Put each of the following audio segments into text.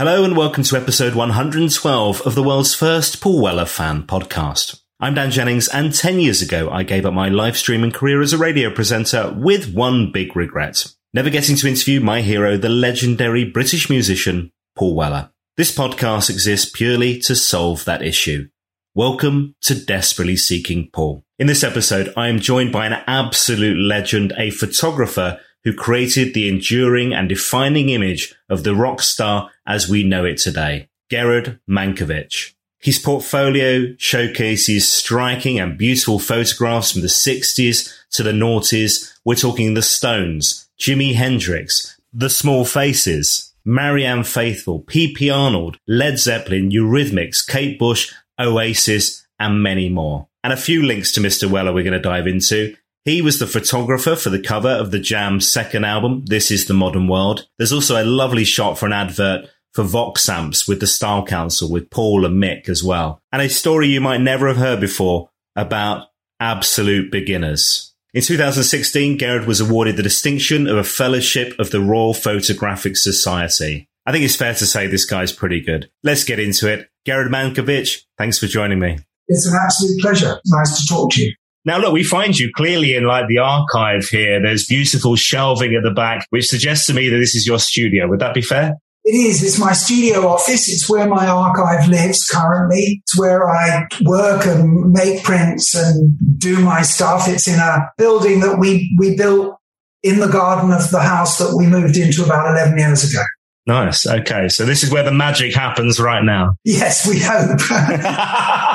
Hello and welcome to episode 112 of the world's first Paul Weller fan podcast. I'm Dan Jennings and 10 years ago I gave up my live streaming career as a radio presenter with one big regret. Never getting to interview my hero, the legendary British musician, Paul Weller. This podcast exists purely to solve that issue. Welcome to Desperately Seeking Paul. In this episode, I am joined by an absolute legend, a photographer who created the enduring and defining image of the rock star as we know it today, Gered Mankowitz. His portfolio showcases striking and beautiful photographs from the 60s to the noughties. We're talking the Stones, Jimi Hendrix, The Small Faces, Marianne Faithfull, P.P. Arnold, Led Zeppelin, Eurythmics, Kate Bush, Oasis, and many more. And a few links to Mr. Weller we're going to dive into. He was the photographer for the cover of the Jam's second album, This is the Modern World. There's also a lovely shot for an advert for Vox Amps with the Style Council with Paul and Mick as well. And a story you might never have heard before about absolute beginners. In 2016, Gered was awarded the distinction of a fellowship of the Royal Photographic Society. I think it's fair to say this guy's pretty good. Let's get into it. Gered Mankowitz, thanks for joining me. It's an absolute pleasure. Nice to talk to you. Now, look, we find you clearly in like the archive here. There's beautiful shelving at the back, which suggests to me that this is your studio. Would that be fair? It is. It's my studio office. It's where my archive lives currently. It's where I work and make prints and do my stuff. It's in a building that we, we built in the garden of the house that we moved into about 11 years ago. Nice. Okay. So this is where the magic happens right now. Yes, we hope.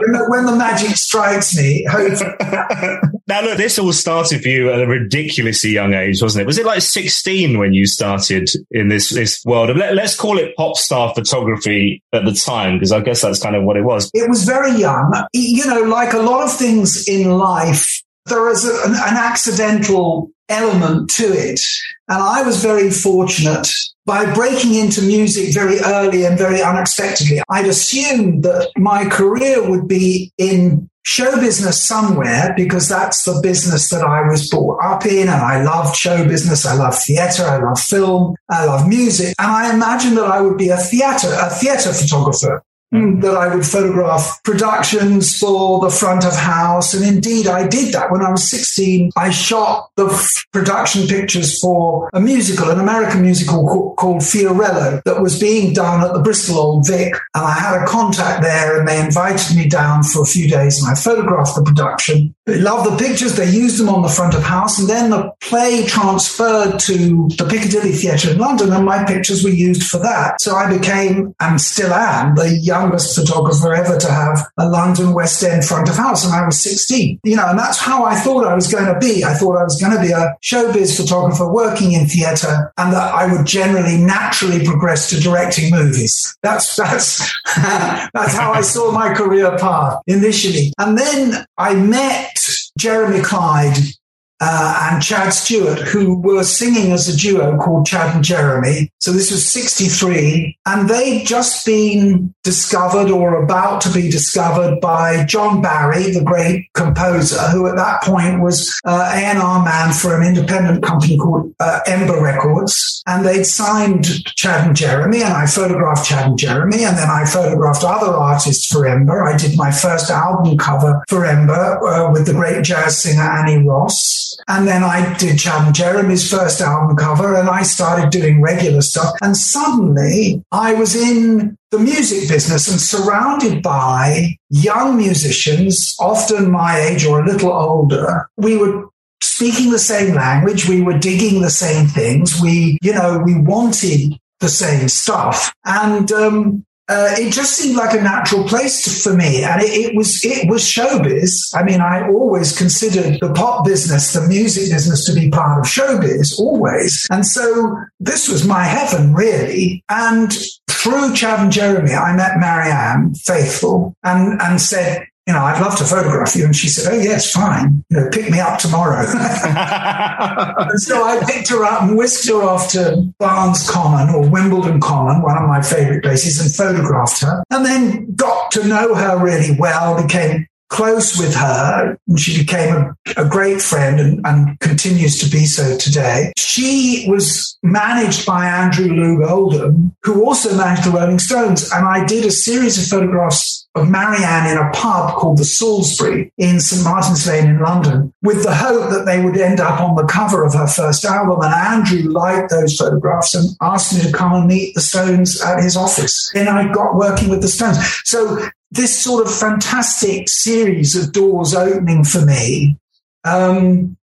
when, the, when, the, magic strikes me, hope. now, look, this all started for you at a ridiculously young age, wasn't it? Was it like 16 when you started in this, this world? Let, let's call it pop star photography at the time, because I guess that's kind of what it was. It was very young. You know, like a lot of things in life, there is an, an accidental element to it. And I was very fortunate by breaking into music very early and very unexpectedly. I'd assumed that my career would be in show business somewhere because that's the business that I was brought up in. And I loved show business. I love theater. I love film. I love music. And I imagined that I would be a theater, a theater photographer. Mm, that I would photograph productions for the front of house. And indeed, I did that when I was 16. I shot the f- production pictures for a musical, an American musical called Fiorello that was being done at the Bristol Old Vic. And I had a contact there and they invited me down for a few days and I photographed the production. Loved the pictures. They used them on the front of house. And then the play transferred to the Piccadilly Theatre in London and my pictures were used for that. So I became and still am the youngest photographer ever to have a London West End front of house, and I was 16. You know, and that's how I thought I was going to be. I thought I was going to be a showbiz photographer working in theatre, and that I would generally naturally progress to directing movies. That's that's that's how I saw my career path initially, and then I met Jeremy Clyde uh, and Chad Stuart, who were singing as a duo called Chad and Jeremy. So this was 63, and they'd just been discovered or about to be discovered by John Barry, the great composer, who at that point was uh, A&R man for an independent company called uh, Ember Records. And they'd signed Chad and Jeremy, and I photographed Chad and Jeremy, and then I photographed other artists for Ember. I did my first album cover for Ember uh, with the great jazz singer Annie Ross. And then I did Chad and Jeremy's first album cover and I started doing regular stuff. And suddenly I was in the music business and surrounded by young musicians, often my age or a little older. We were speaking the same language. We were digging the same things. We, you know, we wanted the same stuff. And um, uh, it just seemed like a natural place for me, and it, it, was it was showbiz. I mean, I always considered the pop business, the music business, to be part of showbiz, always, and so this was my heaven, really. And through Chad and Jeremy, I met Marianne Faithfull, and and said, you know, I'd love to photograph you. And she said, Oh, yes, fine. You know, pick me up tomorrow. and so I picked her up and whisked her off to Barnes Common or Wimbledon Common, one of my favorite places, and photographed her. And then got to know her really well, became close with her and she became a, a great friend and, and, continues to be so today. She was managed by Andrew Loog Oldham, who also managed the Rolling Stones. And I did a series of photographs of Marianne in a pub called the Salisbury in St. Martin's Lane in London with the hope that they would end up on the cover of her first album. And Andrew liked those photographs and asked me to come and meet the Stones at his office. Then I got working with the Stones. So this sort of fantastic series of doors opening for me um,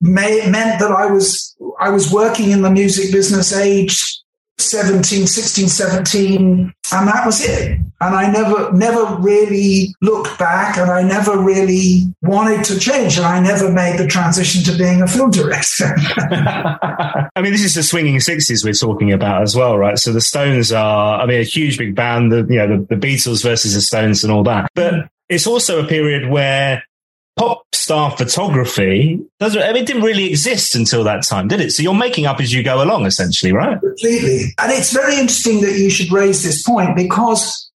may, meant that I was I was working in the music business age 17, 16, 17, and that was it. And I never, never really looked back and I never really wanted to change. And I never made the transition to being a film director. I mean, this is the swinging 60s we're talking about as well, right? So the Stones are, I mean, a huge big band, the, you know, the, the Beatles versus the Stones and all that. But it's also a period where pop star photography doesn't I mean it didn't really exist until that time, did it? So you're making up as you go along, essentially, right? Completely. And it's very interesting that you should raise this point because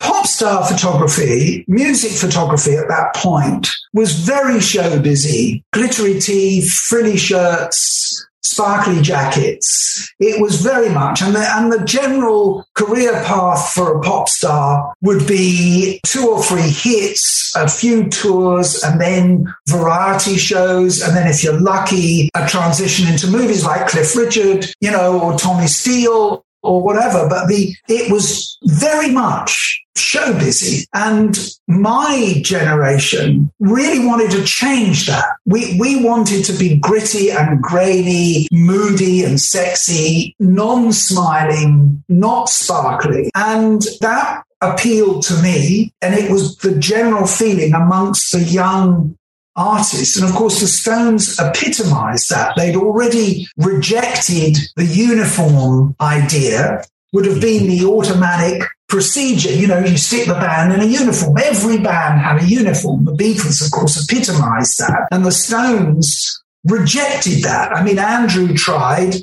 pop star photography, music photography at that point was very show busy. Glittery teeth, frilly shirts, sparkly jackets. It was very much, and the, and the general career path for a pop star would be two or three hits, a few tours, and then variety shows. And then if you're lucky, a transition into movies like Cliff Richard, you know, or Tommy Steele or whatever. But the, it was very much show busy. And my generation really wanted to change that. We, we wanted to be gritty and grainy, moody and sexy, non smiling, not sparkly. And that appealed to me. And it was the general feeling amongst the young artists. And of course, the Stones epitomized that. They'd already rejected the uniform idea, would have been the automatic procedure. You know, you stick the band in a uniform. Every band had a uniform. The Beatles, of course, epitomized that. And the Stones rejected that. I mean, Andrew tried,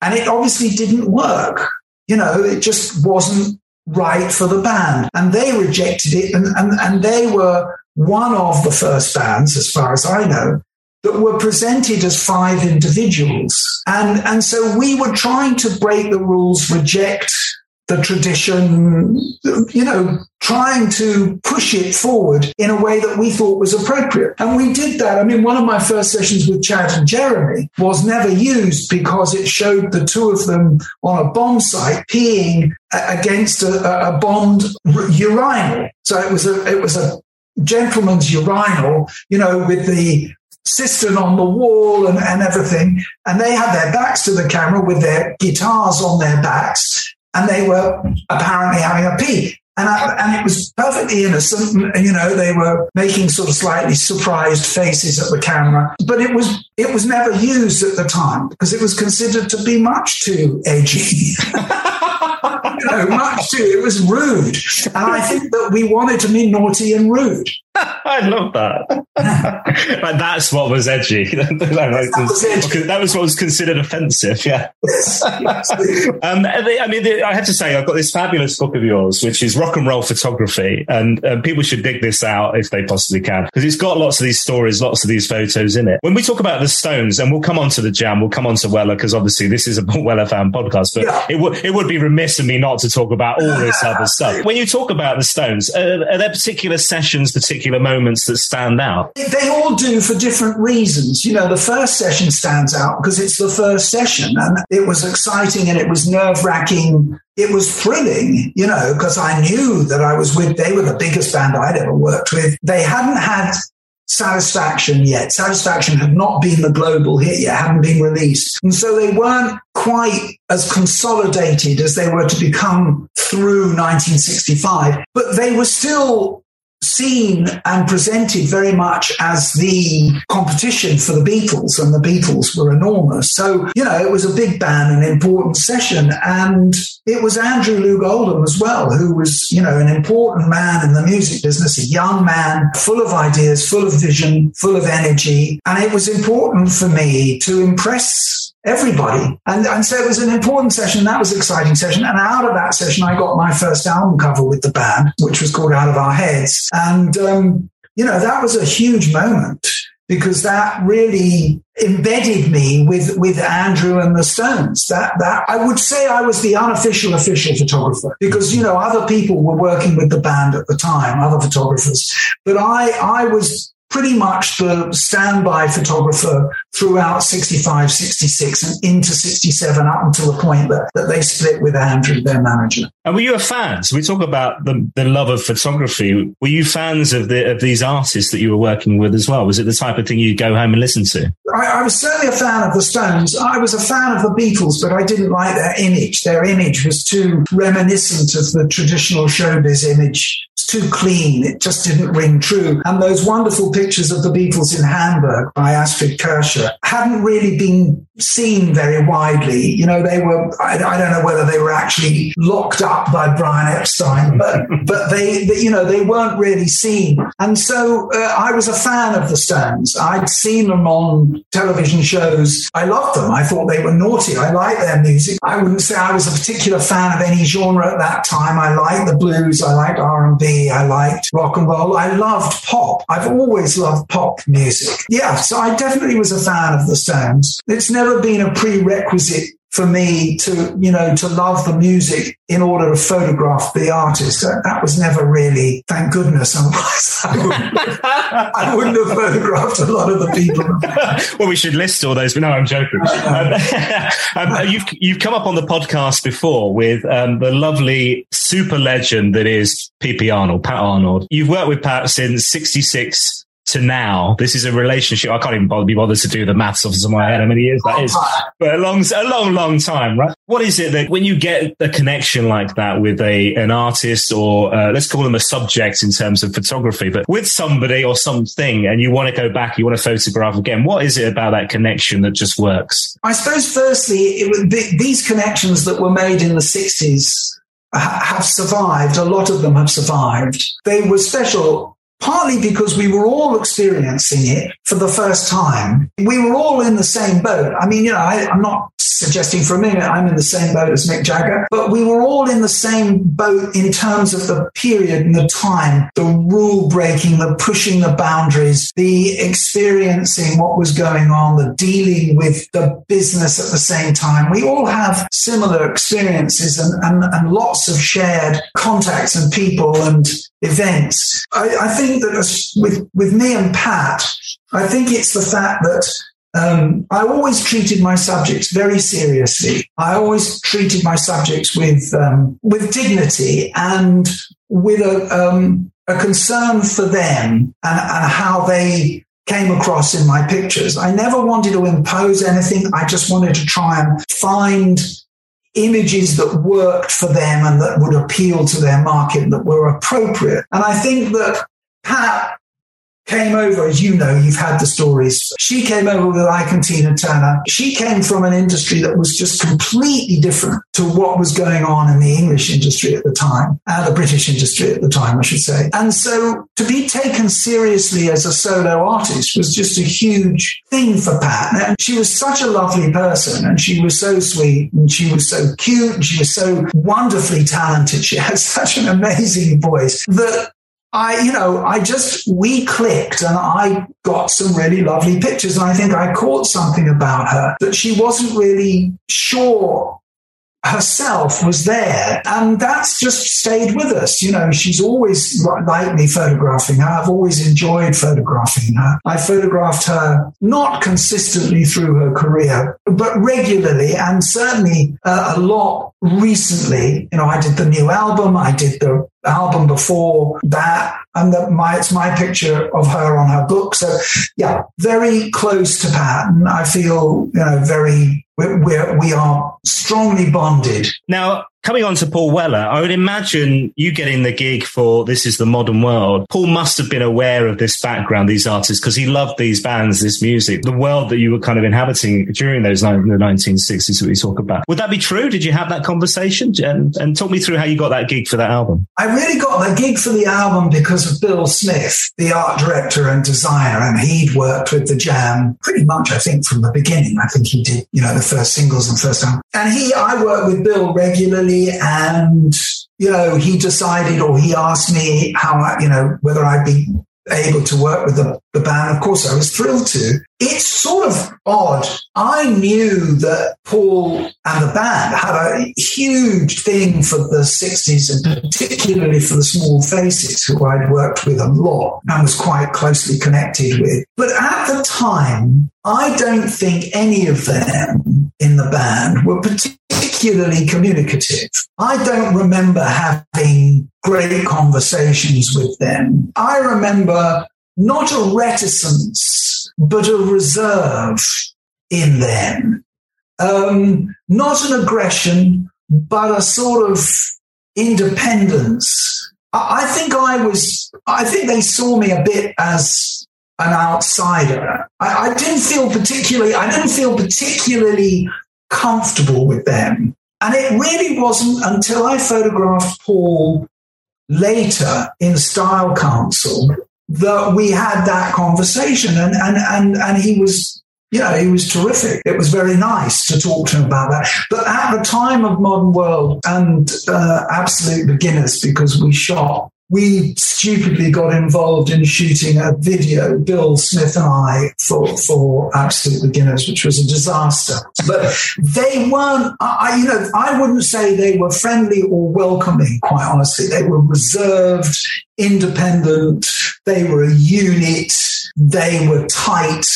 and it obviously didn't work. You know, it just wasn't right for the band. And they rejected it, and, and, and they were one of the first bands, as far as I know, that were presented as five individuals. And, and so we were trying to break the rules, reject the tradition, you know, trying to push it forward in a way that we thought was appropriate. And we did that. I mean, one of my first sessions with Chad and Jeremy was never used because it showed the two of them on a bomb site peeing against a, a bombed urinal. So it was a, it was a gentleman's urinal, you know, with the cistern on the wall and, and everything. And they had their backs to the camera with their guitars on their backs. And they were apparently having a pee. And, I, and it was perfectly innocent. You know, they were making sort of slightly surprised faces at the camera, but it was it was never used at the time because it was considered to be much too edgy. know, much too. It was rude. And I think that we wanted to be naughty and rude. I love that. like that's what was edgy. that, was edgy. that was what was considered offensive. Yeah. um, I mean, I have to say, I've got this fabulous book of yours, which is rock and roll photography, and um, people should dig this out if they possibly can, because it's got lots of these stories, lots of these photos in it. When we talk about the Stones, and we'll come on to the Jam, we'll come on to Weller, because obviously this is a Weller fan podcast, but yeah. it would it would be remiss of me not to talk about all this other stuff. When you talk about the Stones, uh, are there particular sessions, particular moments that stand out? They all do for different reasons. You know, the first session stands out because it's the first session and it was exciting and it was nerve wracking. It was thrilling, you know, because I knew that I was with, they were the biggest band I'd ever worked with. They hadn't had Satisfaction yet. Satisfaction had not been the global hit yet, hadn't been released. And so they weren't quite as consolidated as they were to become through 1965, but they were still seen and presented very much as the competition for the Beatles, and the Beatles were enormous. So, you know, it was a big band, an important session. And it was Andrew Loog Oldham as well, who was, you know, an important man in the music business, a young man, full of ideas, full of vision, full of energy. And it was important for me to impress everybody. And, and so it was an important session. That was an exciting session. And out of that session, I got my first album cover with the band, which was called Out of Our Heads. And, um, you know, that was a huge moment because that really embedded me with, with Andrew and the Stones. That, that I would say I was the unofficial official photographer because, you know, other people were working with the band at the time, other photographers, but I, I was pretty much the standby photographer throughout 65, 66 and into 67 up until the point that, that they split with Andrew, their manager. And were you a fan? So we talk about the, the love of photography. Were you fans of the of these artists that you were working with as well? Was it the type of thing you'd go home and listen to? I, I was certainly a fan of the Stones. I was a fan of the Beatles, but I didn't like their image. Their image was too reminiscent of the traditional showbiz image It's too clean. It just didn't ring true. And those wonderful pictures of the Beatles in Hamburg by Astrid Kirchherr hadn't really been seen very widely. You know, they were, I, I, don't know whether they were actually locked up by Brian Epstein, but, but they, they, you know, they weren't really seen. And so uh, I was a fan of the Stones. I'd seen them on television shows. I loved them. I thought they were naughty. I liked their music. I wouldn't say I was a particular fan of any genre at that time. I liked the blues. I liked R&B. I liked rock and roll. I loved pop. I've always loved pop music. Yeah. So I definitely was a fan of the Stones. It's never never been a prerequisite for me to, you know, to love the music in order to photograph the artist. That was never really, thank goodness. Otherwise, I wouldn't, I wouldn't have photographed a lot of the people. well, we should list all those, but no, I'm joking. Um, um, you've, you've come up on the podcast before with um, the lovely super legend that is PP Arnold, Pat Arnold. You've worked with Pat since 66 to now, this is a relationship. I can't even bother, be bothered to do the maths off of my head how many years that is, but a long, a long, long time, right? What is it that when you get a connection like that with a an artist or uh, let's call them a subject in terms of photography, but with somebody or something, and you want to go back, you want to photograph again, what is it about that connection that just works? I suppose, firstly, it, these connections that were made in the sixties have survived. A lot of them have survived. They were special partly because we were all experiencing it for the first time. We were all in the same boat. I mean, you know, I, am not suggesting for a minute I'm in the same boat as Mick Jagger, but we were all in the same boat in terms of the period and the time, the rule breaking, the pushing the boundaries, the experiencing what was going on, the dealing with the business at the same time. We all have similar experiences and, and, and lots of shared contacts and people and events. I, I think that with, with me and Pat, I think it's the fact that um, I always treated my subjects very seriously. I always treated my subjects with um, with dignity and with a, um, a concern for them and, and how they came across in my pictures. I never wanted to impose anything. I just wanted to try and find images that worked for them and that would appeal to their market that were appropriate. And I think that Pat came over, as you know, you've had the stories. She came over with Ike and Tina Turner. She came from an industry that was just completely different to what was going on in the English industry at the time, and the British industry at the time, I should say. And so to be taken seriously as a solo artist was just a huge thing for Pat. And she was such a lovely person and she was so sweet and she was so cute and she was so wonderfully talented. She had such an amazing voice that I, you know, I just, we clicked and I got some really lovely pictures. And I think I caught something about her that she wasn't really sure herself was there. And that's just stayed with us. You know, she's always liked me photographing her. I've always enjoyed photographing her. I photographed her not consistently through her career, but regularly and certainly uh, a lot recently. You know, I did the new album. I did the album before that. And that my, it's my picture of her on her book. So yeah, very close to Pat. And I feel, you know, very, we're, we're, we are strongly bonded. Now, coming on to Paul Weller, I would imagine you getting the gig for This is the Modern World. Paul must have been aware of this background, these artists, because he loved these bands, this music, the world that you were kind of inhabiting during those the 1960s that we talk about. Would that be true? Did you have that conversation? And, and talk me through how you got that gig for that album. I really got the gig for the album because of Bill Smith, the art director and designer, and he'd worked with the Jam pretty much, I think, from the beginning. I think he did, you know, the first singles and first album. And he, I worked with Bill regularly and, you know, he decided or he asked me how, I, you know, whether I'd be able to work with the, the band. Of course, I was thrilled to. It's sort of odd. I knew that Paul and the band had a huge thing for the 60s and particularly for the small faces who I'd worked with a lot and was quite closely connected with. But at the time, I don't think any of them in the band were particularly communicative. I don't remember having great conversations with them. I remember not a reticence, but a reserve in them. Um, not an aggression, but a sort of independence. I think I was, I think they saw me a bit as an outsider. I, I didn't feel particularly, I didn't feel particularly comfortable with them. And it really wasn't until I photographed Paul later in Style Council that we had that conversation. And, and, and, and he was, you know, he was terrific. It was very nice to talk to him about that. But at the time of Modern World and uh, Absolute Beginners, because we shot we stupidly got involved in shooting a video, Bill Smith and I, for, for Absolute Beginners, which was a disaster. But they weren't, I, you know, I wouldn't say they were friendly or welcoming, quite honestly. They were reserved, independent, they were a unit, they were tight,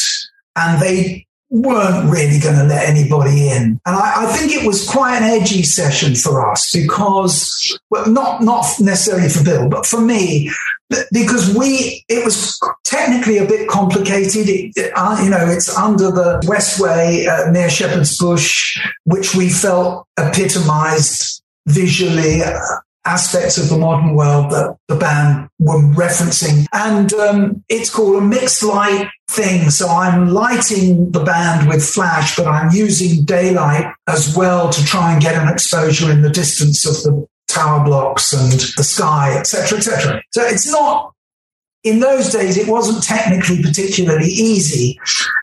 and they weren't really going to let anybody in. And I, I, think it was quite an edgy session for us because, well, not, not necessarily for Bill, but for me, because we, it was technically a bit complicated. It, it, uh, you know, it's under the Westway uh, near Shepherd's Bush, which we felt epitomized visually uh, aspects of the modern world that the band were referencing. And um, it's called a mixed light thing. So I'm lighting the band with flash, but I'm using daylight as well to try and get an exposure in the distance of the tower blocks and the sky, etc., etc. So it's not in those days, it wasn't technically particularly easy.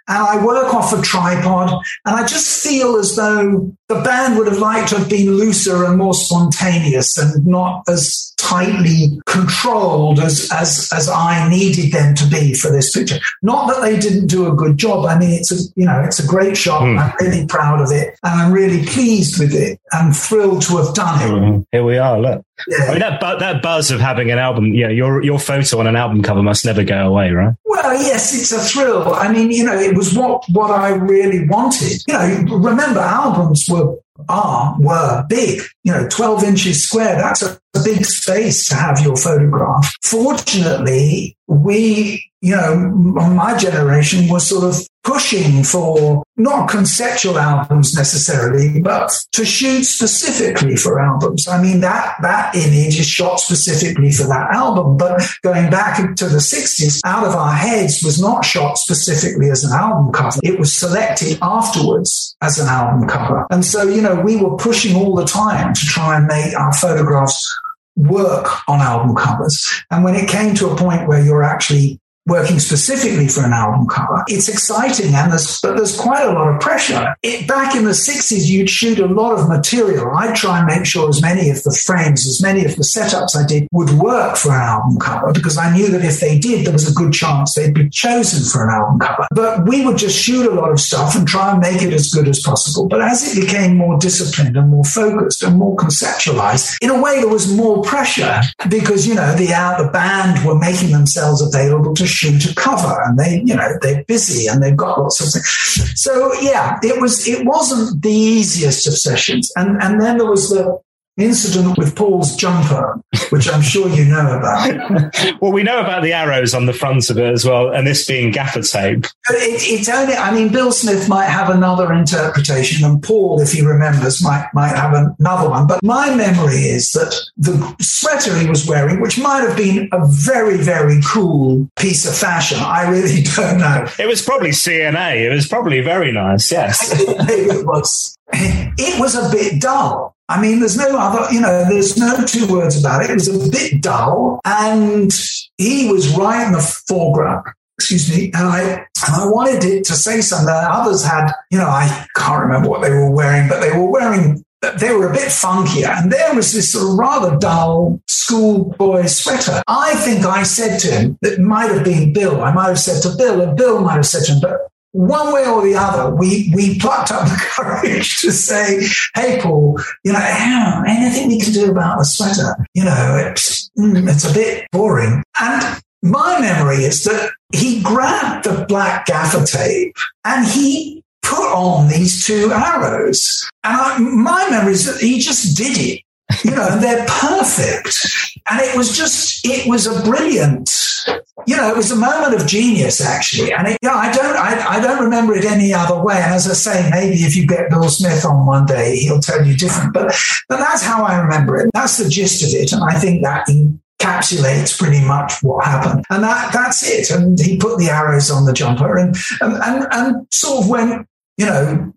And I work off a tripod, and I just feel as though the band would have liked to have been looser and more spontaneous and not as tightly controlled as, as, as I needed them to be for this picture. Not that they didn't do a good job. I mean, it's a, you know, it's a great shot. Mm. I'm really proud of it and I'm really pleased with it. I'm thrilled to have done it. Mm. Here we are. Look. Yeah. I mean, that, that buzz of having an album, yeah, your, your photo on an album cover must never go away, right? Well, yes, it's a thrill. I mean, you know, it was what, what I really wanted. You know, remember albums were are were big, you know, 12 inches square. That's a big space to have your photograph. Fortunately, we, you know, my generation was sort of pushing for not conceptual albums necessarily, but to shoot specifically for albums. I mean, that, that image is shot specifically for that album, but going back to the 60s, Out of Our Heads was not shot specifically as an album cover. It was selected afterwards as an album cover. And so, you know, we were pushing all the time to try and make our photographs work on album covers. And when it came to a point where you're actually working specifically for an album cover. It's exciting and there's, but there's quite a lot of pressure. It, back in the 60s, you'd shoot a lot of material. I'd try and make sure as many of the frames, as many of the setups I did would work for an album cover because I knew that if they did, there was a good chance they'd be chosen for an album cover. But we would just shoot a lot of stuff and try and make it as good as possible. But as it became more disciplined and more focused and more conceptualized, in a way, there was more pressure because, you know, the, uh, the band were making themselves available to a cover and they, you know, they're busy and they've got lots of things. So yeah, it was, it wasn't the easiest of sessions. And, and then there was the, incident with Paul's jumper, which I'm sure you know about. well, we know about the arrows on the front of it as well, and this being gaffer tape. It, it's only, I mean, Bill Smith might have another interpretation, and Paul, if he remembers, might, might have another one. But my memory is that the sweater he was wearing, which might have been a very, very cool piece of fashion, I really don't know. It was probably C&A. It was probably very nice, yes. it was. It was a bit dull. I mean, there's no other, you know, there's no two words about it. It was a bit dull and he was right in the foreground. Excuse me. And I, and I wanted it to say something. Others had, you know, I can't remember what they were wearing, but they were wearing they were a bit funkier. And there was this sort of rather dull schoolboy sweater. I think I said to him, it might have been Bill. I might have said to Bill, and Bill might have said to him, but one way or the other, we, we plucked up the courage to say, Hey, Paul, you know, anything we can do about the sweater? You know, it's, mm, it's a bit boring. And my memory is that he grabbed the black gaffer tape and he put on these two arrows. And I, my memory is that he just did it you know, they're perfect. And it was just, it was a brilliant, you know, it was a moment of genius actually. And it, you know, I don't, I, I don't remember it any other way. And as I say, maybe if you get Bill Smith on one day, he'll tell you different. But, but that's how I remember it. That's the gist of it. And I think that encapsulates pretty much what happened. And that, that's it. And he put the arrows on the jumper and, and, and, and sort of went, you know,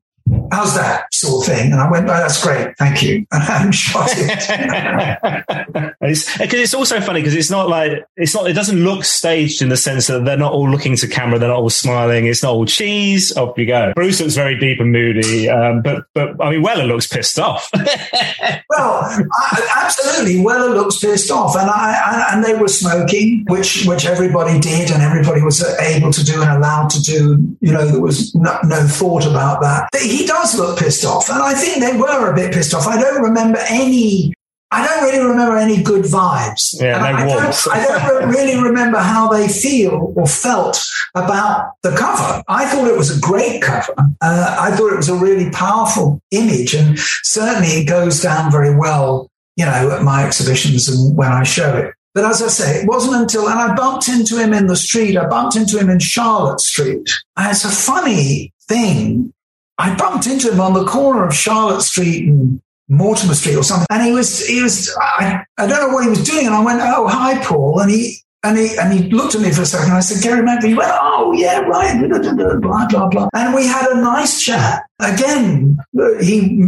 how's that sort of thing? And I went, oh, that's great. Thank you. And shot it. it's, it's also funny because it's not like, it's not, it doesn't look staged in the sense that they're not all looking to camera. They're not all smiling. It's not all cheese. Off you go. Bruce looks very deep and moody. Um, but, but I mean, Weller looks pissed off. well, I, absolutely. Weller looks pissed off. And I, I, and they were smoking, which, which everybody did and everybody was able to do and allowed to do. You know, there was no, no thought about that. He does look pissed off. And I think they were a bit pissed off. I don't remember any I don't really remember any good vibes. Yeah, no I, don't, I, don't, really remember how they feel or felt about the cover. I thought it was a great cover. Uh, I thought it was a really powerful image, and certainly it goes down very well, you know, at my exhibitions and when I show it. But as I say, it wasn't until, and I bumped into him in the street. I bumped into him in Charlotte Street. And it's a funny thing I bumped into him on the corner of Charlotte Street and Mortimer Street or something. And he was, he was, I, I don't know what he was doing. And I went, Oh, hi, Paul. And he, and he, and he looked at me for a second. and I said, Gary Magby. He went, Oh, yeah, right. Blah, blah, blah. And we had a nice chat. Again, he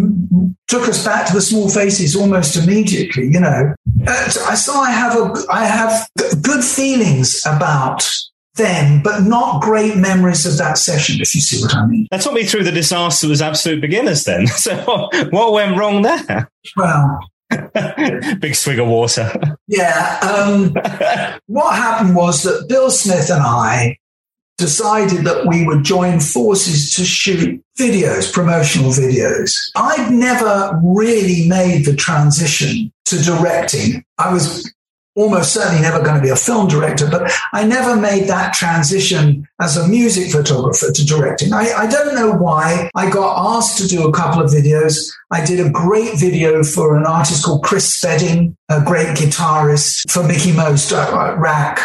took us back to the small faces almost immediately, you know. Uh, so I have a, I have good feelings about them, but not great memories of that session, if you see what I mean. That took me through the disaster was absolute beginners then. So what went wrong there? Well, Big swig of water. Yeah. Um, what happened was that Bill Smith and I decided that we would join forces to shoot videos, promotional videos. I'd never really made the transition to directing. I was almost certainly never going to be a film director, but I never made that transition as a music photographer to directing. I, I don't know why. I got asked to do a couple of videos. I did a great video for an artist called Chris Spedding, a great guitarist for Mickie Most, uh, RAK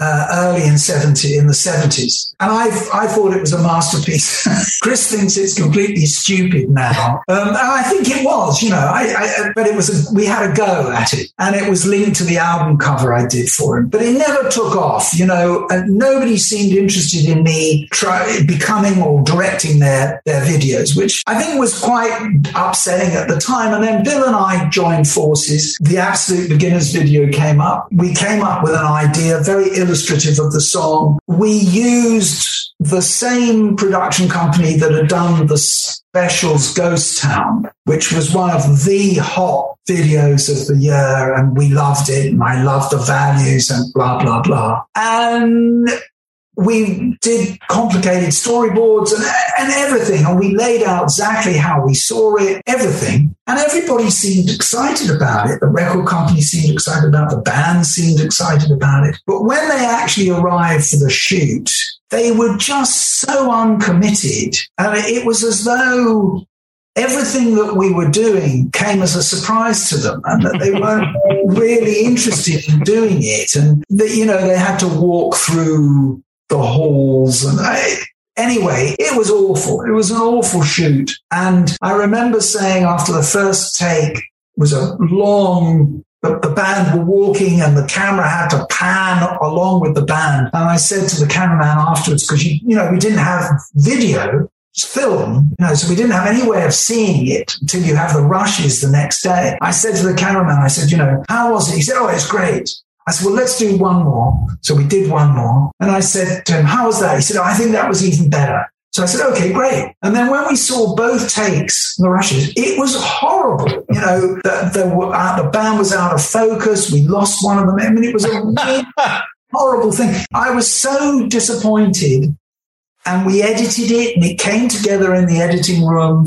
uh, early in 70 in the 70s and I I thought it was a masterpiece. Chris thinks it's completely stupid now. Um, and I think it was you know I, I but it was a, we had a go at it. And it was linked to the album cover I did for him. But it never took off you know and nobody seemed interested in me try, becoming or directing their their videos which I think was quite upsetting at the time. And then Bill and I joined forces. The absolute beginners video came up. We came up with an idea very illustrative of the song. We used the same production company that had done the specials Ghost Town, which was one of the hot videos of the year. And we loved it. And I loved the values and blah, blah, blah. And we did complicated storyboards and, and everything. And we laid out exactly how we saw it, everything. And everybody seemed excited about it. The record company seemed excited about it. The band seemed excited about it. But when they actually arrived for the shoot, they were just so uncommitted. And it was as though everything that we were doing came as a surprise to them and that they weren't really interested in doing it and that you know they had to walk through the halls and I, anyway, it was awful. It was an awful shoot. And I remember saying after the first take was a long the, the band were walking and the camera had to pan along with the band. And I said to the cameraman afterwards, because you, you know, we didn't have video, film, you know, so we didn't have any way of seeing it until you have the rushes the next day. I said to the cameraman, I said, you know, how was it? He said, oh, it's great. I said, well, let's do one more. So we did one more. And I said to him, how was that? He said, oh, I think that was even better. So I said, okay, great. And then when we saw both takes, the rushes, it was horrible. You know, the, the, uh, the band was out of focus. We lost one of them. I mean, it was a really horrible thing. I was so disappointed. And we edited it and it came together in the editing room.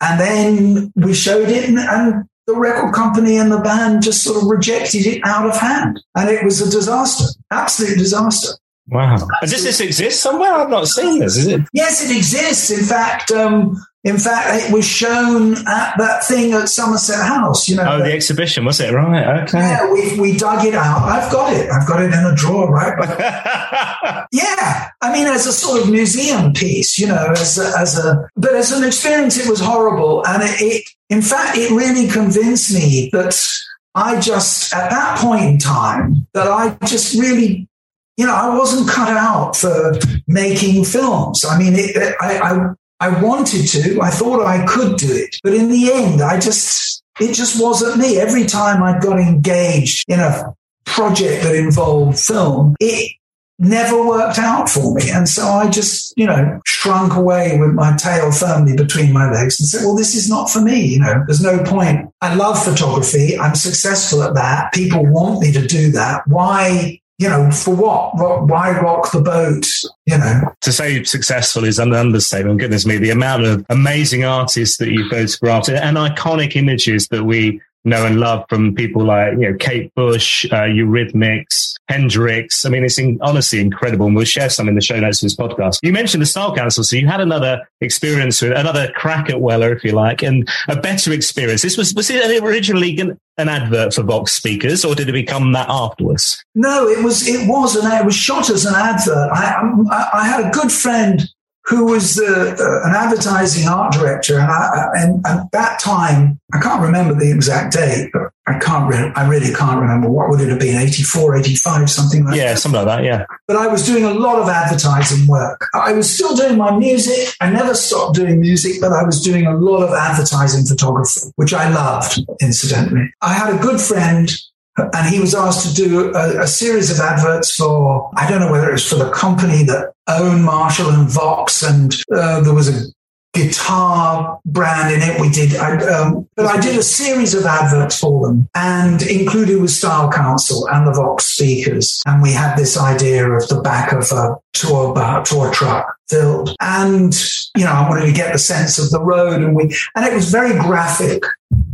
And then we showed it and, and the record company and the band just sort of rejected it out of hand. And it was a disaster, absolute disaster. Wow. And does this exist somewhere? I've not seen this, is it? Yes, it exists. In fact, um, in fact, it was shown at that thing at Somerset House. You know, Oh, the exhibition, was it? Right. Okay. yeah, we we dug it out. I've got it. I've got it in a drawer, right? But yeah, I mean, as a sort of museum piece, you know, as a, as a but as an experience, it was horrible, and it, it in fact, it really convinced me that I just at that point in time that I just really you know, I wasn't cut out for making films. I mean, it, it, I, I, I wanted to, I thought I could do it, but in the end, I just, it just wasn't me. Every time I got engaged in a project that involved film, it never worked out for me. And so I just, you know, shrunk away with my tail firmly between my legs and said, well, this is not for me. You know, there's no point. I love photography. I'm successful at that. People want me to do that. Why you know, for what? Why rock the boat? You know, to say successful is an understatement. Goodness me, the amount of amazing artists that you've photographed and iconic images that we know and love from people like, you know, Kate Bush, uh, Eurythmics, Hendrix. I mean, it's in, honestly incredible. And we'll share some in the show notes of this podcast. You mentioned the Style Council. So you had another experience with another crack at Weller, if you like, and a better experience. This was, was it originally an advert for Vox speakers or did it become that afterwards? No, it was, it was, and it was shot as an advert. I, I, I had a good friend who was the, uh, an advertising art director. And, I, and, at that time, I can't remember the exact date, but I can't really, I really can't remember. What would it have been? 84, 85, something like yeah, that. Yeah, something like that. Yeah. But I was doing a lot of advertising work. I was still doing my music. I never stopped doing music, but I was doing a lot of advertising photography, which I loved, incidentally. I had a good friend and he was asked to do a, a, series of adverts for I don't know whether it was for the company that owned Marshall and Vox, and uh, there was a guitar brand in it. We did, I, um, but I did a series of adverts for them, and included with Style Council and the Vox speakers, and we had this idea of the back of a tour bar, tour truck filled, and you know I wanted to get the sense of the road, and we and it was very graphic.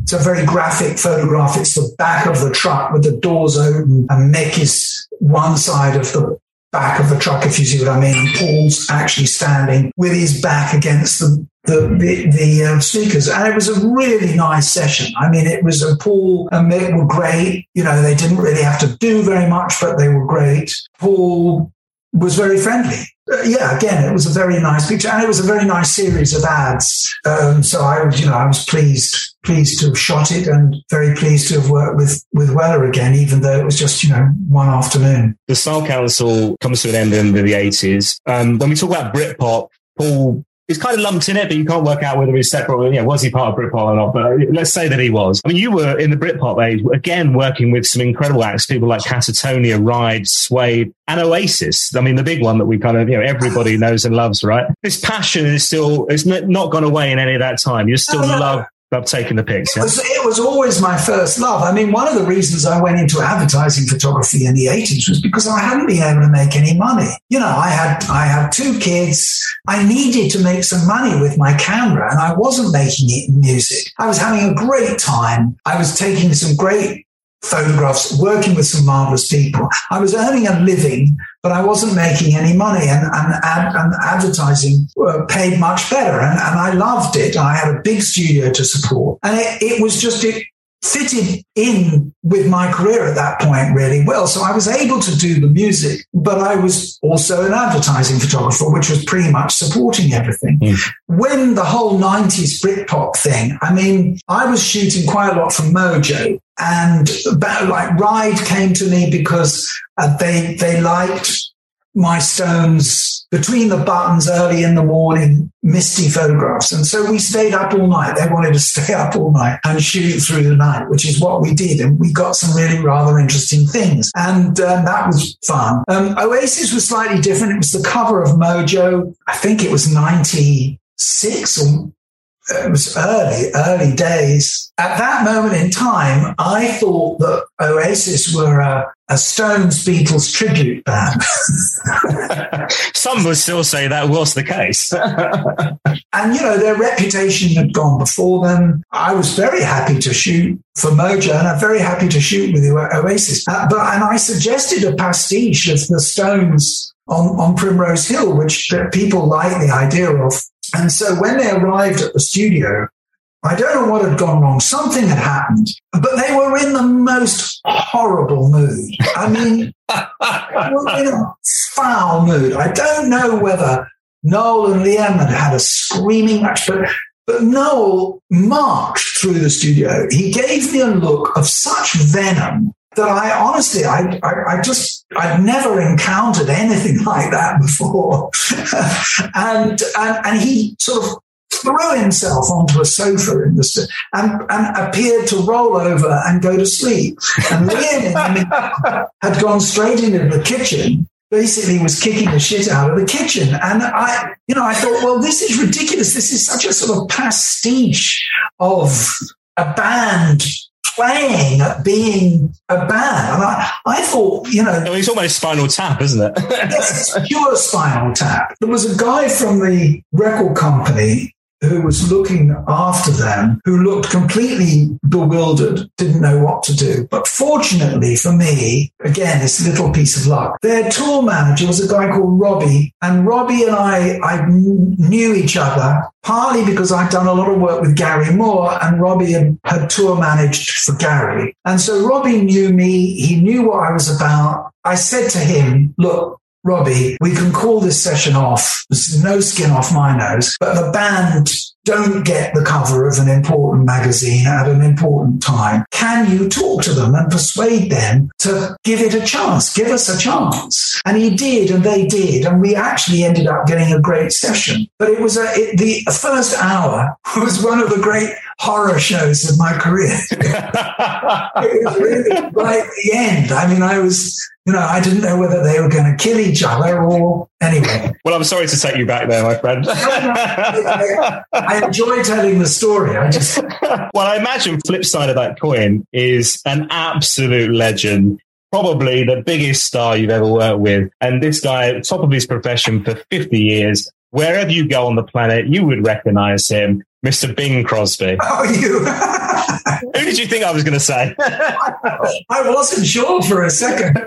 It's a very graphic photograph. It's the back of the truck with the doors open and Mick is one side of the back of the truck, if you see what I mean. And Paul's actually standing with his back against the the the, the uh, speakers, and it was a really nice session. I mean, it was a Paul and Mick were great. You know, they didn't really have to do very much, but they were great. Paul was very friendly. Yeah, again, it was a very nice picture, and it was a very nice series of ads. Um, so I was, you know, I was pleased pleased to have shot it, and very pleased to have worked with with Weller again, even though it was just you know one afternoon. The Style Council comes to an end in the eighties. Um, when we talk about Britpop, Paul he's kind of lumped in it, but you can't work out whether he's separate. You know, was he part of Britpop or not? But uh, let's say that he was. I mean, you were in the Britpop age, again, working with some incredible acts, people like Catatonia, Ride, Suede, and Oasis. I mean, the big one that we kind of, you know, everybody knows and loves, right? This passion is still, it's not gone away in any of that time. You're still love love taking the pics. Yeah? It, was, it was always my first love. I mean, one of the reasons I went into advertising photography in the 80s was because I hadn't been able to make any money. You know, I had I had two kids. I needed to make some money with my camera, and I wasn't making it in music. I was having a great time. I was taking some great photographs, working with some marvelous people. I was earning a living, but I wasn't making any money, and, and, ad, and advertising uh, paid much better. And, and I loved it. I had a big studio to support, and it, it was just it fitted in with my career at that point really well. So I was able to do the music, but I was also an advertising photographer, which was pretty much supporting everything. Mm. When the whole 90s Britpop thing, I mean, I was shooting quite a lot from Mojo and like Ride came to me because uh, they, they liked my stones between the buttons early in the morning, misty photographs. And so we stayed up all night. They wanted to stay up all night and shoot through the night, which is what we did. And we got some really rather interesting things. And um, that was fun. Um, Oasis was slightly different. It was the cover of Mojo. I think it was 96 or it was early, early days. At that moment in time, I thought that Oasis were a, a Stones Beatles tribute band. Some would still say that was the case. and, you know, their reputation had gone before them. I was very happy to shoot for Mojo and I'm very happy to shoot with Oasis. Uh, but, and I suggested a pastiche of the Stones on, on Primrose Hill, which people like the idea of. And so when they arrived at the studio, I don't know what had gone wrong. Something had happened, but they were in the most horrible mood. I mean, in a foul mood. I don't know whether Noel and Liam had had a screaming match, but, but Noel marched through the studio. He gave me a look of such venom that I honestly, I, I, I, just, I'd never encountered anything like that before. and, and, and he sort of threw himself onto a sofa in the and, and appeared to roll over and go to sleep. And Liam had gone straight into the kitchen. Basically, was kicking the shit out of the kitchen, and I, you know, I thought, well, this is ridiculous. This is such a sort of pastiche of a band playing at being a band. And I, I thought, you know. it's almost Spinal Tap, isn't it? it's pure Spinal Tap. There was a guy from the record company who was looking after them, who looked completely bewildered, didn't know what to do. But fortunately for me, again, this little piece of luck, their tour manager was a guy called Robbie. And Robbie and I, I knew each other partly because I'd done a lot of work with Gary Moore and Robbie had, had tour managed for Gary. And so Robbie knew me. He knew what I was about. I said to him, look, Robbie, we can call this session off. There's no skin off my nose, but the band don't get the cover of an important magazine at an important time. Can you talk to them and persuade them to give it a chance? Give us a chance. And he did, and they did. And we actually ended up getting a great session. But it was a, it, the first hour was one of the great horror shows of my career. it was really right at the end. I mean, I was you know, I didn't know whether they were going to kill each other or anyway. well, I'm sorry to take you back there, my friend. I, I enjoy telling the story. I just. well, I imagine flip side of that coin is an absolute legend. Probably the biggest star you've ever worked with. And this guy, top of his profession for 50 years, wherever you go on the planet, you would recognize him, Mr. Bing Crosby. Oh, you. Who did you think I was going to say? I wasn't sure for a second.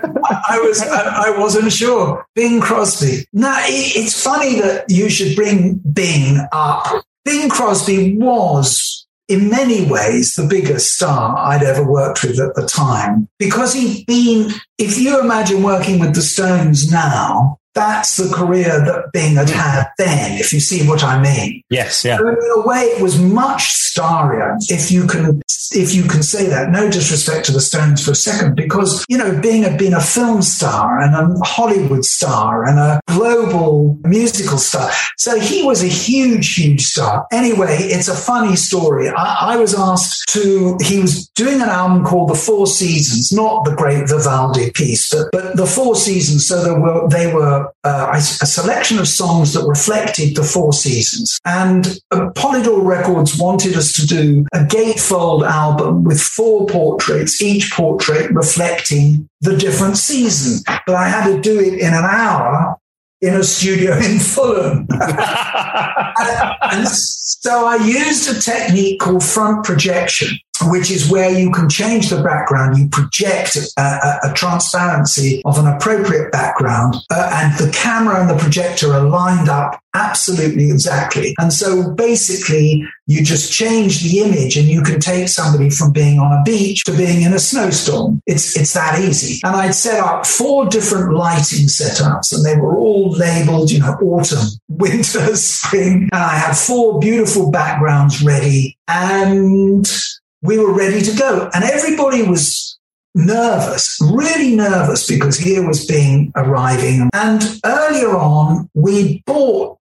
I was I, I wasn't sure. Bing Crosby. Now it's funny that you should bring Bing up. Bing Crosby was in many ways the biggest star I'd ever worked with at the time because he'd been, if you imagine working with the Stones now, that's the career that Bing had had then, if you see what I mean. Yes, yeah. So in a way, it was much starrier, if you can, if you can say that. No disrespect to the Stones for a second, because you know, Bing had been a film star and a Hollywood star and a global musical star, so he was a huge, huge star. Anyway, it's a funny story. I, I was asked to. He was doing an album called The Four Seasons, not the great Vivaldi piece, but but the Four Seasons. So there were they were uh, a selection of songs that reflected the four seasons. And uh, Polydor Records wanted us to do a gatefold album with four portraits, each portrait reflecting the different season. But I had to do it in an hour in a studio in Fulham. and so I used a technique called front projection which is where you can change the background. You project a, a, a transparency of an appropriate background, uh, and the camera and the projector are lined up absolutely exactly. And so basically, you just change the image, and you can take somebody from being on a beach to being in a snowstorm. It's it's that easy. And I'd set up four different lighting setups, and they were all labeled, you know, autumn, winter, spring. And I had four beautiful backgrounds ready, and we were ready to go. And everybody was nervous, really nervous because here was Bing arriving. And earlier on, we bought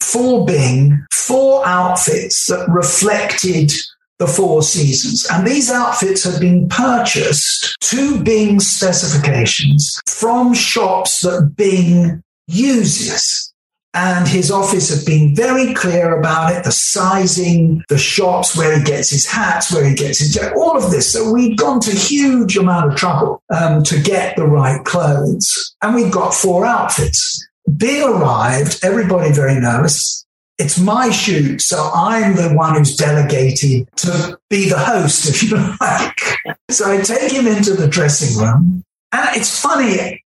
for Bing four outfits that reflected the four seasons. And these outfits had been purchased to Bing specifications from shops that Bing uses. And his office have been very clear about it the sizing, the shops, where he gets his hats, where he gets his all of this. So we'd gone to huge amount of trouble um, to get the right clothes. And we've got four outfits. bill arrived, everybody very nervous. It's my shoot, so I'm the one who's delegated to be the host, if you like. So I take him into the dressing room. And it's funny,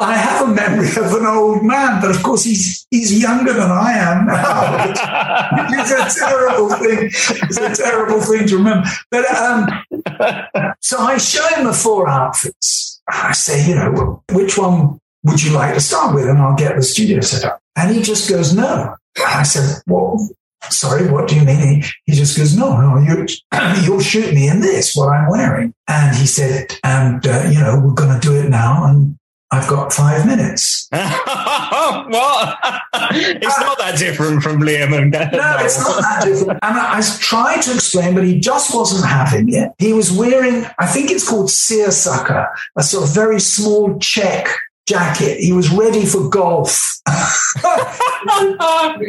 I have a memory of an old man, but of course he's he's younger than I am now. it's a terrible thing. It's a terrible thing to remember. But um, so I show him the four outfits. I say, you know, which one would you like to start with, and I'll get the studio set up. And he just goes, no. I said, well, sorry, what do you mean? He, he just goes, no, no, you, you'll shoot me in this, what I'm wearing. And he said, and, uh, you know, we're going to do it now. And I've got five minutes. what? it's not that different from Liam and No, it's not that different. And I, I tried to explain, but he just wasn't having it. He was wearing, I think it's called seersucker, a sort of very small check jacket. He was ready for golf.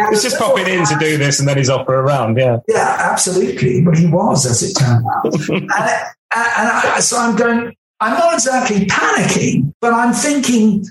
he's just popping in to do this and then he's off for a round. Yeah. Yeah, absolutely. But he was, as it turned out. and, uh, and I, so I'm going, I'm not exactly panicking, but I'm thinking,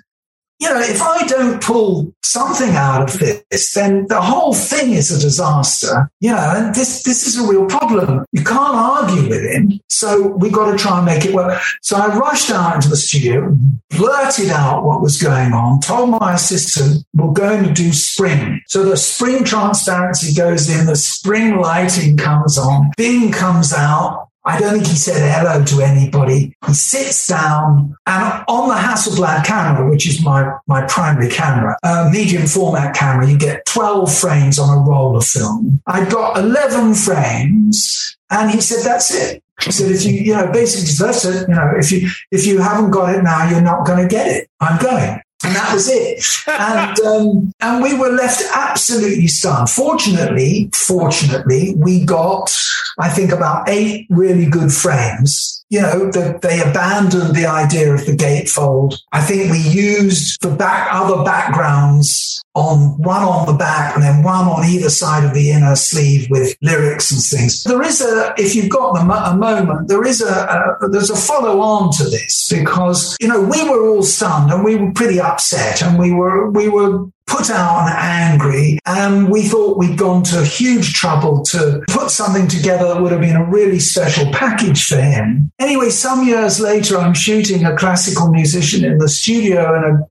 you know, if I don't pull something out of this, then the whole thing is a disaster. You know, and this this is a real problem. You can't argue with him. So we've got to try and make it work. So I rushed out into the studio, blurted out what was going on, told my assistant, we're going to do spring. So the spring transparency goes in, the spring lighting comes on, Bing comes out, I don't think he said hello to anybody. He sits down and on the Hasselblad camera, which is my, my primary camera, uh, medium format camera, you get 12 frames on a roll of film. I got 11 frames and he said, that's it. He said, if you, you know, basically that's it. You know, if you, if you haven't got it now, you're not going to get it. I'm going. And that was it. and, um, and we were left absolutely stunned. Fortunately, fortunately, we got, I think, about eight really good frames you know, that they abandoned the idea of the gatefold. I think we used the back, other backgrounds on one on the back and then one on either side of the inner sleeve with lyrics and things. There is a, if you've got a moment, there is a, a, there's a follow on to this because, you know, we were all stunned and we were pretty upset and we were, we were put out and angry. And we thought we'd gone to huge trouble to put something together that would have been a really special package for him. Anyway, some years later, I'm shooting a classical musician in the studio and a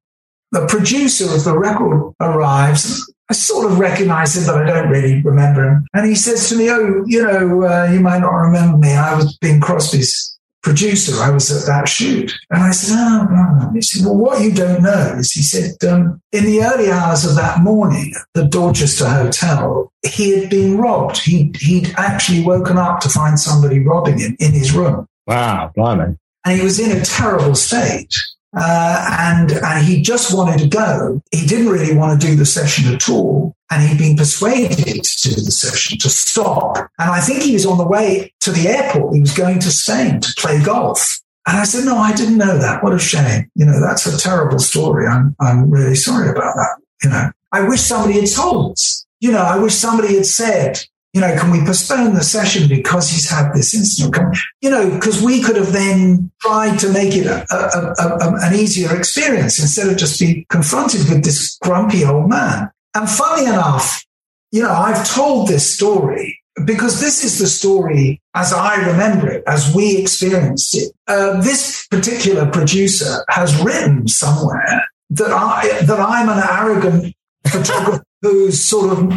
the producer of the record arrives. I sort of recognize him, but I don't really remember him. And he says to me, Oh, you know, uh, you might not remember me. I was Bing Crosby's producer. I was at that shoot. And I said, oh, no. He said, well, what you don't know is he said, um, in the early hours of that morning at the Dorchester Hotel, he had been robbed. He, he'd actually woken up to find somebody robbing him in his room. Wow, blimey. And he was in a terrible state. Uh, and, and he just wanted to go. He didn't really want to do the session at all. And he'd been persuaded to do the session, to stop. And I think he was on the way to the airport. He was going to Spain to play golf. And I said, no, I didn't know that. What a shame. You know, that's a terrible story. I'm, I'm really sorry about that. You know, I wish somebody had told us. You know, I wish somebody had said, you know, can we postpone the session because he's had this incident? You know, because we could have then tried to make it a, a, a, an easier experience instead of just being confronted with this grumpy old man. And funny enough, you know, I've told this story because this is the story as I remember it, as we experienced it. Uh, this particular producer has written somewhere that I that I'm an arrogant photographer who's sort of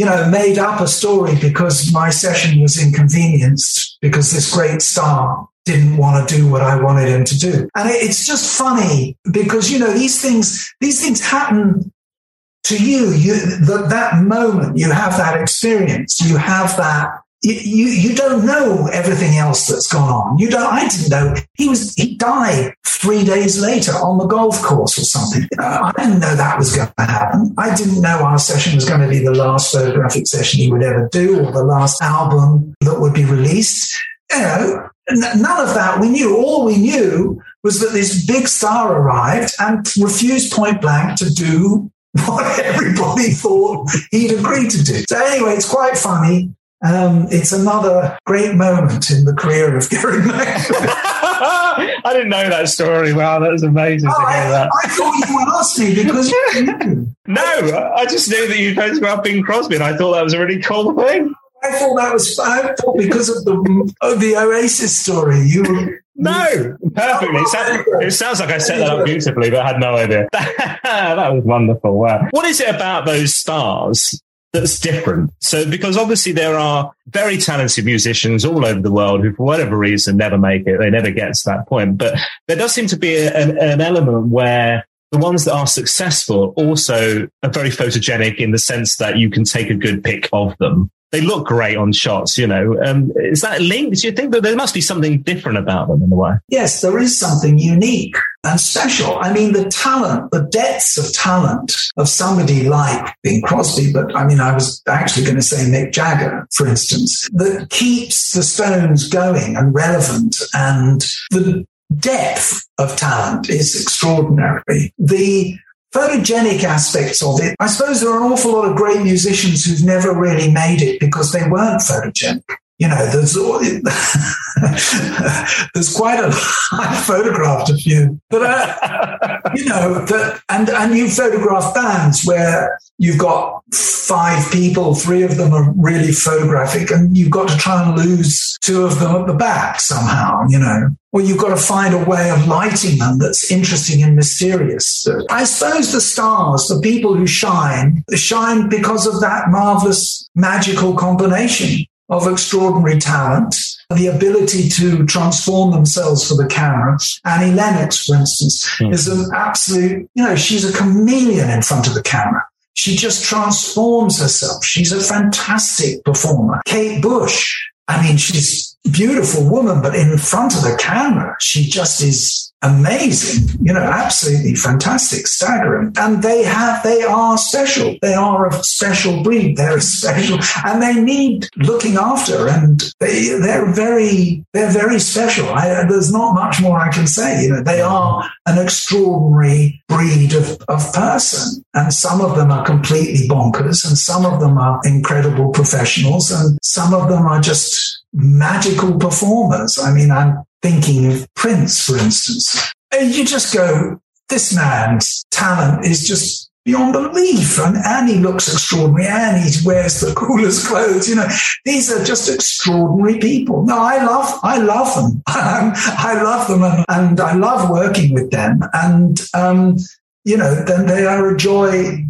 you know, made up a story because my session was inconvenienced because this great star didn't want to do what I wanted him to do. And it's just funny because, you know, these things, these things happen to you. You, that, that moment, you have that experience, you have that you, you don't know everything else that's gone on. You don't, I didn't know he was, he died three days later on the golf course or something. Uh, I didn't know that was going to happen. I didn't know our session was going to be the last photographic session he would ever do or the last album that would be released. You know, none of that we knew. All we knew was that this big star arrived and refused point blank to do what everybody thought he'd agreed to do. So anyway, it's quite funny. Um, it's another great moment in the career of Gary Mack. I didn't know that story. Wow, that was amazing oh, to hear that. I thought you would ask me because you No, I just knew that you photographed Bing Crosby, and I thought that was a really cool thing. I thought that was. I thought because of the of the Oasis story, you. No, perfectly. It sounds, it sounds like I set that up beautifully, but I had no idea. that was wonderful. Wow. What is it about those stars that's different. So, because obviously there are very talented musicians all over the world who, for whatever reason, never make it. They never get to that point. But there does seem to be an, an element where the ones that are successful also are very photogenic in the sense that you can take a good pic of them they look great on shots, you know. Um, is that linked? Do you think that there must be something different about them in a way? Yes, there is something unique and special. I mean, the talent, the depths of talent of somebody like Bing Crosby, but I mean, I was actually going to say Mick Jagger, for instance, that keeps the Stones going and relevant and the depth of talent is extraordinary. The photogenic aspects of it. I suppose there are an awful lot of great musicians who've never really made it because they weren't photogenic. You know, there's there's quite a I photographed a few, but uh, you know that, and and you photograph bands where you've got five people, three of them are really photographic, and you've got to try and lose two of them at the back somehow, you know. Or you've got to find a way of lighting them that's interesting and mysterious. I suppose the stars, the people who shine, shine because of that marvelous magical combination of extraordinary talent, the ability to transform themselves for the camera. Annie Lennox, for instance, mm. is an absolute, you know, she's a chameleon in front of the camera. She just transforms herself. She's a fantastic performer. Kate Bush, I mean, she's a beautiful woman, but in front of the camera, she just is amazing, you know, absolutely fantastic, staggering. And they have, they are special. They are a special breed. They're special and they need looking after and they, they're very, they're very special. I, there's not much more I can say. You know, they are an extraordinary breed of, of person. And some of them are completely bonkers and some of them are incredible professionals and some of them are just magical performers. I mean, I'm thinking of Prince, for instance. And you just go, this man's talent is just beyond belief. And Annie looks extraordinary. Annie wears the coolest clothes. You know, these are just extraordinary people. No, I love, I love them. I love them and, and, I love working with them. And, um, you know, then they are a joy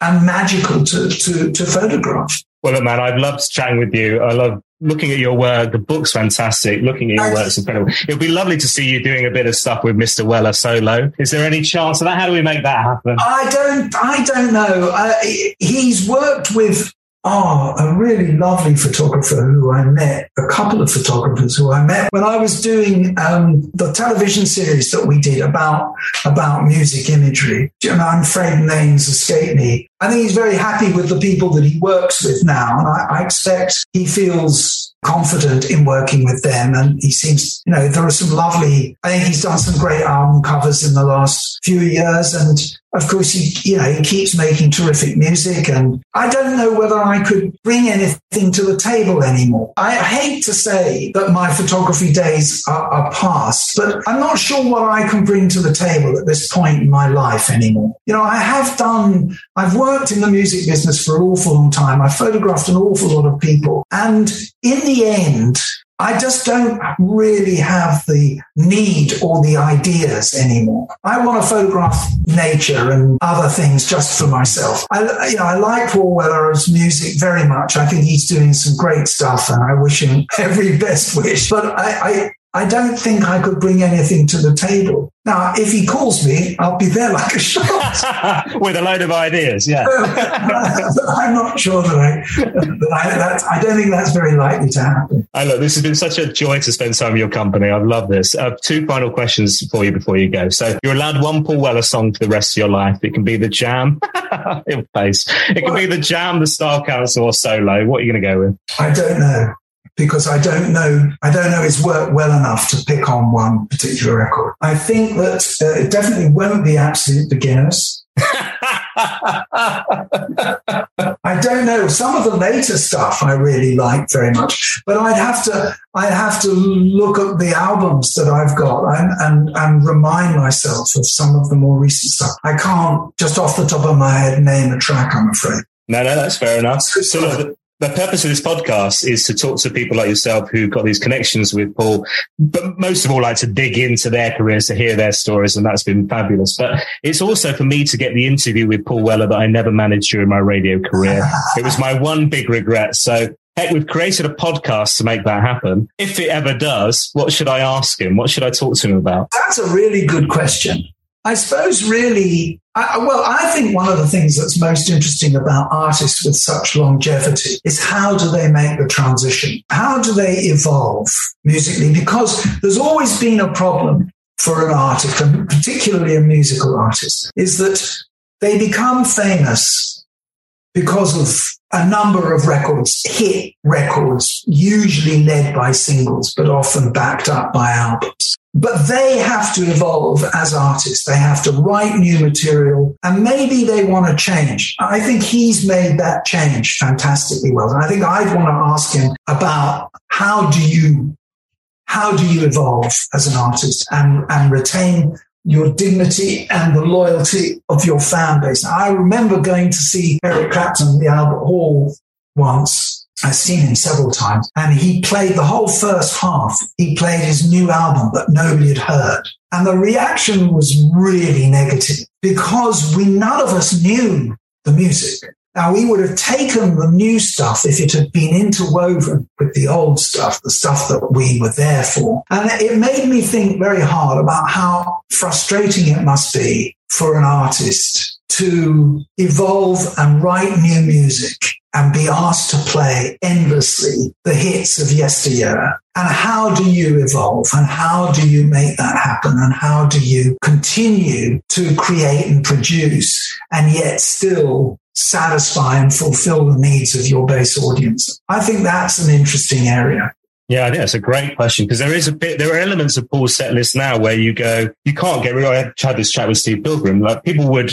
and magical to, to, to photograph. Well, man, I've loved chatting with you. I love looking at your work, the book's fantastic. Looking at your work work's incredible. It'll be lovely to see you doing a bit of stuff with Mr. Weller solo. Is there any chance of that? How do we make that happen? I don't. I don't know. Uh, he's worked with Oh, a really lovely photographer who I met, a couple of photographers who I met when I was doing um, the television series that we did about about music imagery. And I'm afraid names escape me. I think he's very happy with the people that he works with now, and I, I expect he feels confident in working with them. And he seems, you know, there are some lovely, I think he's done some great album covers in the last few years. And of course, he, you know, he keeps making terrific music. And I don't know whether I could bring anything to the table anymore. I hate to say that my photography days are, are past, but I'm not sure what I can bring to the table at this point in my life anymore. You know, I have done, I've worked in the music business for an awful long time. I've photographed an awful lot of people. And in the the end, I just don't really have the need or the ideas anymore. I want to photograph nature and other things just for myself. I, you know, I like Paul Weller's music very much. I think he's doing some great stuff and I wish him every best wish. But I, I I don't think I could bring anything to the table. Now, if he calls me, I'll be there like a shot. With a load of ideas, yeah. I'm not sure that I, that I, that, I don't think that's very likely to happen. Hey, look, this has been such a joy to spend time in your company. I love this. Uh, two final questions for you before you go. So you're allowed one Paul Weller song for the rest of your life. It can be the Jam, face. It can be the Jam, the Style Council, or solo. What are you going to go with? I don't know because I don't know I don't know his work well enough to pick on one particular record. I think that uh, it definitely won't be absolute beginners. I don't know. Some of the later stuff I really like very much, but I'd have to I'd have to look at the albums that I've got and, and and remind myself of some of the more recent stuff. I can't just off the top of my head name a track. I'm afraid. No, no, that's fair enough. So the purpose of this podcast is to talk to people like yourself who've got these connections with Paul, but most of all, like to dig into their careers, to hear their stories, and that's been fabulous. But it's also for me to get the interview with Paul Weller that I never managed during my radio career. It was my one big regret. So heck, we've created a podcast to make that happen. If it ever does, what should I ask him? What should I talk to him about? That's a really good question. I suppose really, I, well, I think one of the things that's most interesting about artists with such longevity is how do they make the transition? How do they evolve musically? Because there's always been a problem for an artist, and particularly a musical artist, is that they become famous because of a number of records, hit records, usually led by singles, but often backed up by albums. But they have to evolve as artists. They have to write new material and maybe they want to change. I think he's made that change fantastically well. And I think I'd want to ask him about how do you, how do you evolve as an artist and, and retain your dignity and the loyalty of your fan base. I remember going to see Eric Clapton at the Albert Hall once. I've seen him several times and he played the whole first half. He played his new album that nobody had heard. And the reaction was really negative because we, none of us knew the music. Now, we would have taken the new stuff if it had been interwoven the old stuff, the stuff that we were there for. And it made me think very hard about how frustrating it must be for an artist to evolve and write new music and be asked to play endlessly the hits of yesteryear. And how do you evolve and how do you make that happen? And how do you continue to create and produce and yet still satisfy and fulfill the needs of your base audience? I think that's an interesting area. Yeah, I think that's a great question because there is a bit, there are elements of Paul's set list now where you go, you can't get rid of, I had this chat with Steve Pilgrim, like people would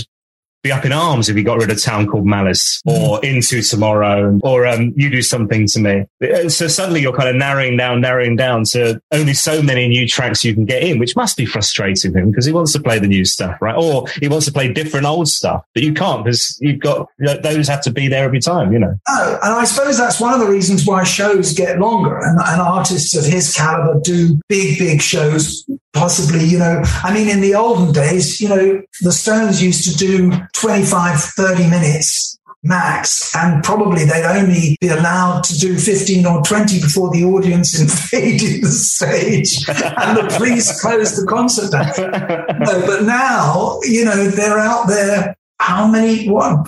be up in arms if he got rid of Town Called Malice or mm. Into Tomorrow or um, You Do Something to Me. Uh, so suddenly you're kind of narrowing down, narrowing down to only so many new tracks you can get in, which must be frustrating him because he wants to play the new stuff, right? Or he wants to play different old stuff, but you can't because you've got those have to be there every time, you know. Oh, and I suppose that's one of the reasons why shows get longer and, and artists of his caliber do big, big shows possibly, you know, I mean, in the olden days, you know, the Stones used to do 25, 30 minutes max, and probably they'd only be allowed to do 15 or 20 before the audience invaded the stage and the police closed the concert down. No, but now, you know, they're out there how many what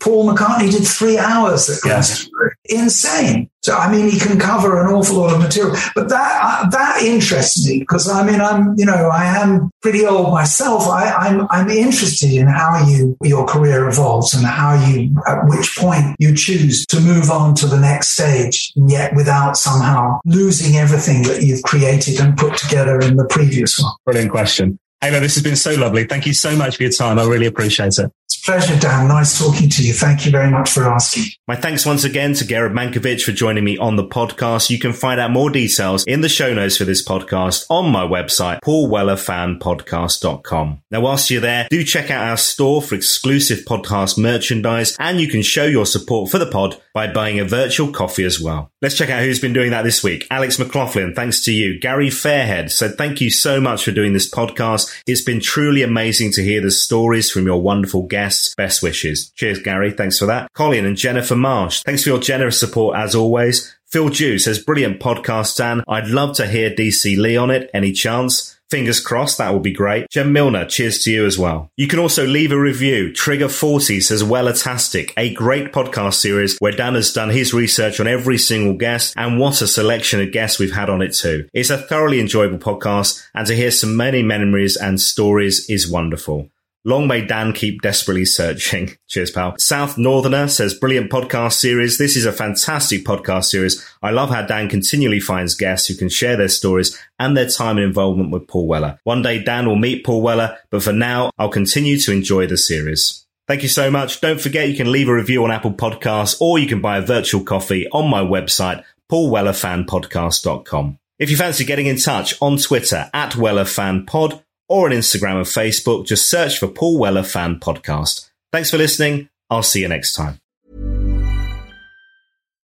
Paul McCartney did three hours at Glastonbury. Insane. So I mean, he can cover an awful lot of material, but that uh, that interests me because I mean, I'm you know I am pretty old myself. I, I'm I'm interested in how you your career evolves and how you at which point you choose to move on to the next stage, and yet without somehow losing everything that you've created and put together in the previous one. Brilliant question. Ayla, this has been so lovely. Thank you so much for your time. I really appreciate it. Pleasure, Dan. Nice talking to you. Thank you very much for asking. My thanks once again to Gered Mankowitz for joining me on the podcast. You can find out more details in the show notes for this podcast on my website, paulwellerfanpodcast.com. Now, whilst you're there, do check out our store for exclusive podcast merchandise and you can show your support for the pod by buying a virtual coffee as well. Let's check out who's been doing that this week. Alex McLaughlin, thanks to you. Gary Fairhead said, thank you so much for doing this podcast. It's been truly amazing to hear the stories from your wonderful guests. Best wishes. Cheers, Gary. Thanks for that. Colin and Jennifer Marsh. Thanks for your generous support as always. Phil Jew says, brilliant podcast, Dan. I'd love to hear Dee C. Lee on it. Any chance? Fingers crossed, that will be great. Jem Milner, cheers to you as well. You can also leave a review. Trigger 40 says, well, Wellatastic, a great podcast series where Dan has done his research on every single guest and what a selection of guests we've had on it too. It's a thoroughly enjoyable podcast and to hear so many memories and stories is wonderful. Long may Dan keep desperately searching. Cheers, pal. South Northerner says, brilliant podcast series. This is a fantastic podcast series. I love how Dan continually finds guests who can share their stories and their time and involvement with Paul Weller. One day Dan will meet Paul Weller, but for now, I'll continue to enjoy the series. Thank you so much. Don't forget you can leave a review on Apple Podcasts or you can buy a virtual coffee on my website, paulwellerfanpodcast.com. If you fancy getting in touch on Twitter at WellerFanPod or on Instagram and Facebook. Just search for Paul Weller Fan Podcast. Thanks for listening. I'll see you next time.